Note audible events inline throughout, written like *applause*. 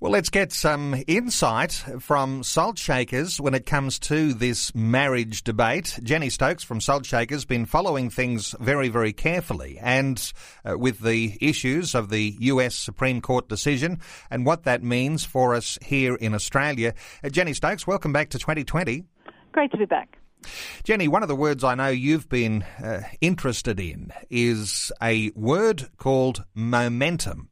Well, let's get some insight from Salt Shakers when it comes to this marriage debate. Jenny Stokes from Salt Shakers been following things very, very carefully, and uh, with the issues of the U.S. Supreme Court decision and what that means for us here in Australia. Uh, Jenny Stokes, welcome back to 2020. Great to be back. Jenny, one of the words I know you've been uh, interested in is a word called momentum.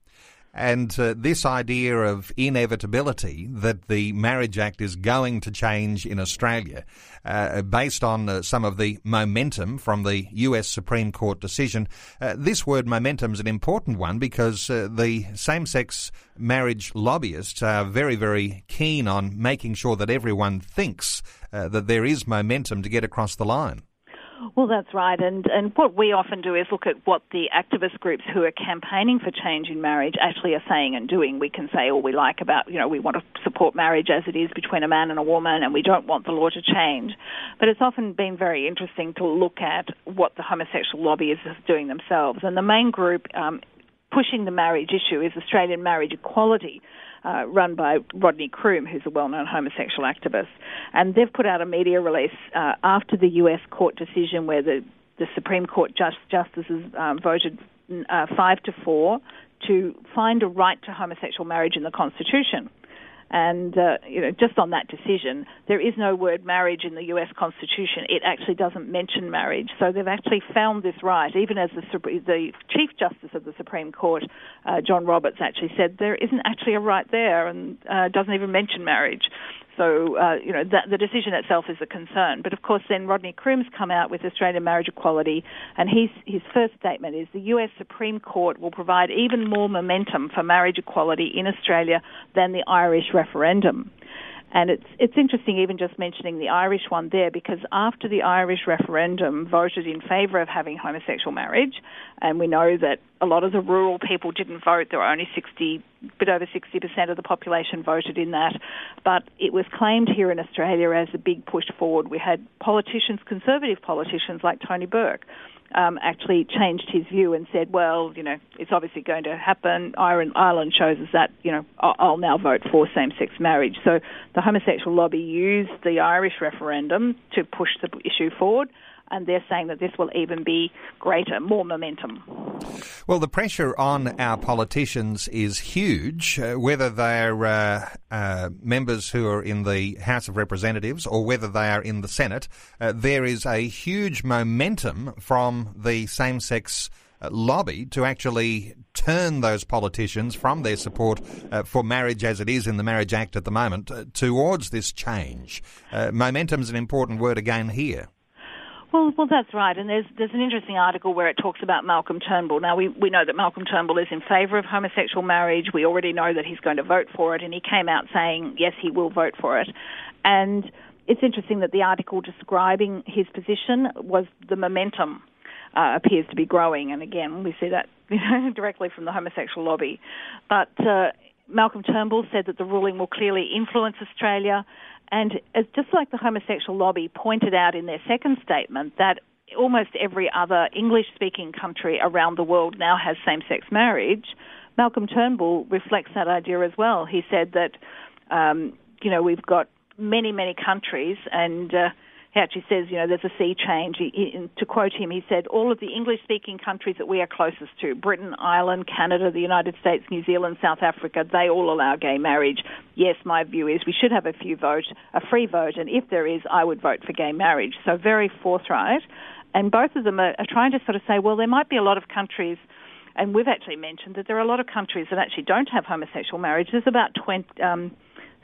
And uh, this idea of inevitability that the Marriage Act is going to change in Australia, uh, based on uh, some of the momentum from the US Supreme Court decision. Uh, this word momentum is an important one because uh, the same sex marriage lobbyists are very, very keen on making sure that everyone thinks uh, that there is momentum to get across the line. Well, that's right. And, and what we often do is look at what the activist groups who are campaigning for change in marriage actually are saying and doing. We can say all we like about, you know, we want to support marriage as it is between a man and a woman and we don't want the law to change. But it's often been very interesting to look at what the homosexual lobbyists are doing themselves. And the main group um, pushing the marriage issue is Australian Marriage Equality uh, run by Rodney Croome, who's a well-known homosexual activist, and they've put out a media release uh, after the U.S. court decision where the the Supreme Court just, justices um, voted uh, five to four to find a right to homosexual marriage in the Constitution. And uh, you know, just on that decision, there is no word marriage in the U.S. Constitution. It actually doesn't mention marriage. So they've actually found this right. Even as the, the Chief Justice of the Supreme Court, uh, John Roberts, actually said there isn't actually a right there, and uh, doesn't even mention marriage. So, uh, you know, that, the decision itself is a concern. But of course, then Rodney Croome's come out with Australian marriage equality, and his, his first statement is the US Supreme Court will provide even more momentum for marriage equality in Australia than the Irish referendum. And it's it's interesting even just mentioning the Irish one there because after the Irish referendum voted in favour of having homosexual marriage, and we know that a lot of the rural people didn't vote. There were only 60, bit over 60% of the population voted in that. But it was claimed here in Australia as a big push forward. We had politicians, conservative politicians like Tony Burke, um, actually changed his view and said, well, you know, it's obviously going to happen. Ireland shows us that, you know, I'll now vote for same-sex marriage. So the homosexual lobby used the Irish referendum to push the issue forward and they're saying that this will even be greater, more momentum. Well, the pressure on our politicians is huge, uh, whether they're uh, uh, members who are in the House of Representatives or whether they are in the Senate. Uh, there is a huge momentum from the same sex uh, lobby to actually turn those politicians from their support uh, for marriage as it is in the Marriage Act at the moment uh, towards this change. Uh, momentum is an important word again here. Well, well, that's right. And there's there's an interesting article where it talks about Malcolm Turnbull. Now we we know that Malcolm Turnbull is in favour of homosexual marriage. We already know that he's going to vote for it, and he came out saying yes, he will vote for it. And it's interesting that the article describing his position was the momentum uh, appears to be growing, and again we see that *laughs* you know, directly from the homosexual lobby. But uh, Malcolm Turnbull said that the ruling will clearly influence Australia and just like the homosexual lobby pointed out in their second statement, that almost every other English speaking country around the world now has same sex marriage, Malcolm Turnbull reflects that idea as well. He said that, um, you know, we've got many, many countries, and uh, he says, you know, there's a sea change. He, he, to quote him, he said, all of the English speaking countries that we are closest to, Britain, Ireland, Canada, the United States, New Zealand, South Africa, they all allow gay marriage. Yes, my view is we should have a few vote, a free vote, and if there is, I would vote for gay marriage. So very forthright. And both of them are, are trying to sort of say, well, there might be a lot of countries and we've actually mentioned that there are a lot of countries that actually don't have homosexual marriage. There's about 20, um,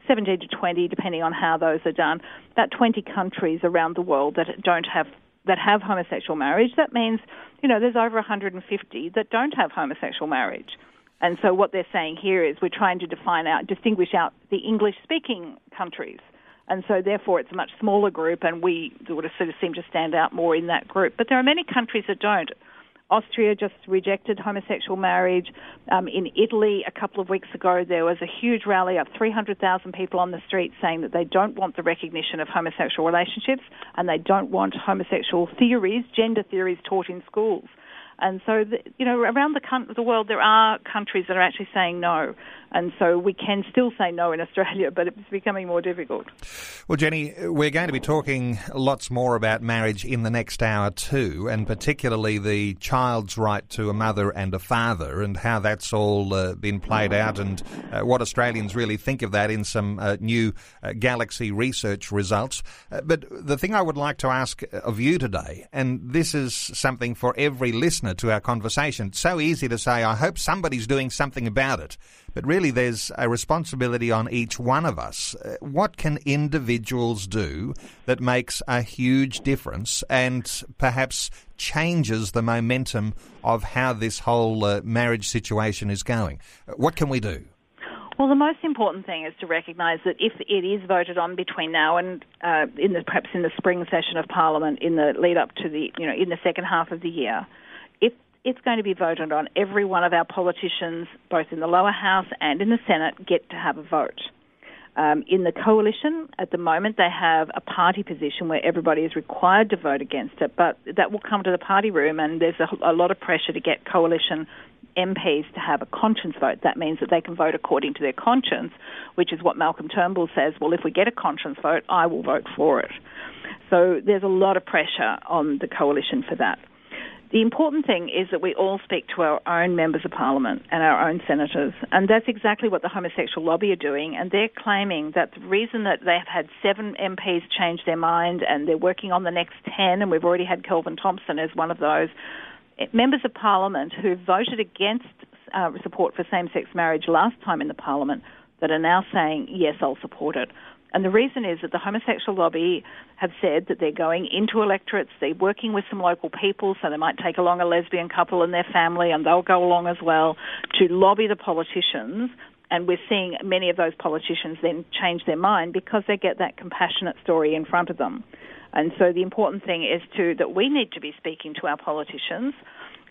17 to 20, depending on how those are done, about 20 countries around the world that don't have that have homosexual marriage, that means, you know, there's over 150 that don't have homosexual marriage. And so what they're saying here is we're trying to define out, distinguish out the English speaking countries. And so therefore it's a much smaller group and we sort of, sort of seem to stand out more in that group. But there are many countries that don't. Austria just rejected homosexual marriage. Um, in Italy, a couple of weeks ago, there was a huge rally of 300,000 people on the street saying that they don't want the recognition of homosexual relationships and they don't want homosexual theories, gender theories, taught in schools. And so, the, you know, around the, the world, there are countries that are actually saying no. And so we can still say no in Australia, but it's becoming more difficult. Well, Jenny, we're going to be talking lots more about marriage in the next hour too, and particularly the child's right to a mother and a father and how that's all uh, been played out and uh, what Australians really think of that in some uh, new uh, Galaxy research results. Uh, but the thing I would like to ask of you today, and this is something for every listener to our conversation. It's so easy to say, I hope somebody's doing something about it. But really, there's a responsibility on each one of us. Uh, what can individuals do that makes a huge difference and perhaps changes the momentum of how this whole uh, marriage situation is going? What can we do? Well, the most important thing is to recognise that if it is voted on between now and uh, in the perhaps in the spring session of Parliament, in the lead up to the you know in the second half of the year, it's going to be voted on. Every one of our politicians, both in the lower house and in the Senate, get to have a vote. Um, in the coalition, at the moment, they have a party position where everybody is required to vote against it, but that will come to the party room, and there's a, a lot of pressure to get coalition MPs to have a conscience vote. That means that they can vote according to their conscience, which is what Malcolm Turnbull says. Well, if we get a conscience vote, I will vote for it. So there's a lot of pressure on the coalition for that. The important thing is that we all speak to our own members of parliament and our own senators, and that's exactly what the homosexual lobby are doing. And they're claiming that the reason that they've had seven MPs change their mind and they're working on the next ten, and we've already had Kelvin Thomson as one of those eh, members of parliament who voted against uh, support for same-sex marriage last time in the parliament that are now saying yes, I'll support it. And the reason is that the homosexual lobby have said that they're going into electorates, they're working with some local people, so they might take along a lesbian couple and their family, and they'll go along as well to lobby the politicians. And we're seeing many of those politicians then change their mind because they get that compassionate story in front of them. And so the important thing is to that we need to be speaking to our politicians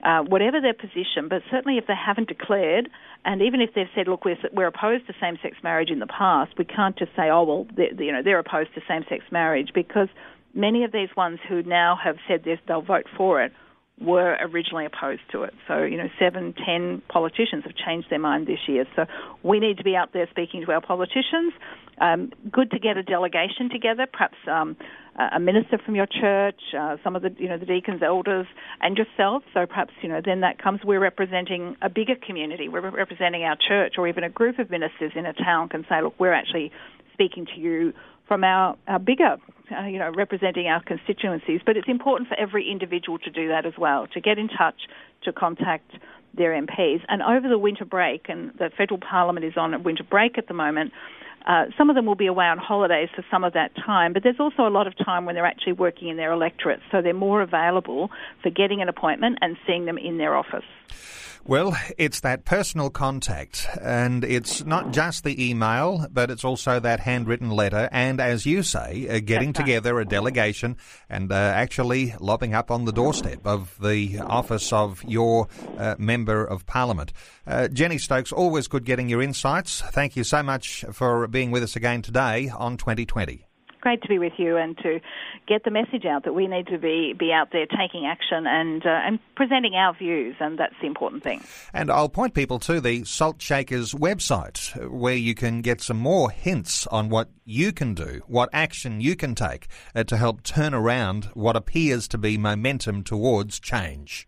uh, whatever their position, but certainly if they haven't declared, and even if they've said, look, we're, we're opposed to same-sex marriage in the past, we can't just say, oh, well, they, you know, they're opposed to same-sex marriage because many of these ones who now have said this, they'll vote for it, were originally opposed to it. So, you know, seven, ten politicians have changed their mind this year. So we need to be out there speaking to our politicians. Um, good to get a delegation together, perhaps um, a minister from your church, uh, some of the, you know, the deacons, elders, and yourself. So perhaps, you know, then that comes, we're representing a bigger community. We're representing our church or even a group of ministers in a town can say, look, we're actually speaking to you from our, our bigger, uh, you know, representing our constituencies. But it's important for every individual to do that as well, to get in touch, to contact their MPs. And over the winter break, and the federal parliament is on a winter break at the moment, uh, some of them will be away on holidays for some of that time, but there's also a lot of time when they're actually working in their electorates, so they're more available for getting an appointment and seeing them in their office. Well, it's that personal contact, and it's not just the email, but it's also that handwritten letter, and as you say, uh, getting together a delegation and uh, actually lopping up on the doorstep of the office of your uh, Member of Parliament. Uh, Jenny Stokes, always good getting your insights. Thank you so much for being with us again today on 2020 great to be with you and to get the message out that we need to be, be out there taking action and, uh, and presenting our views, and that's the important thing. And I'll point people to the Salt Shakers website where you can get some more hints on what you can do, what action you can take uh, to help turn around what appears to be momentum towards change.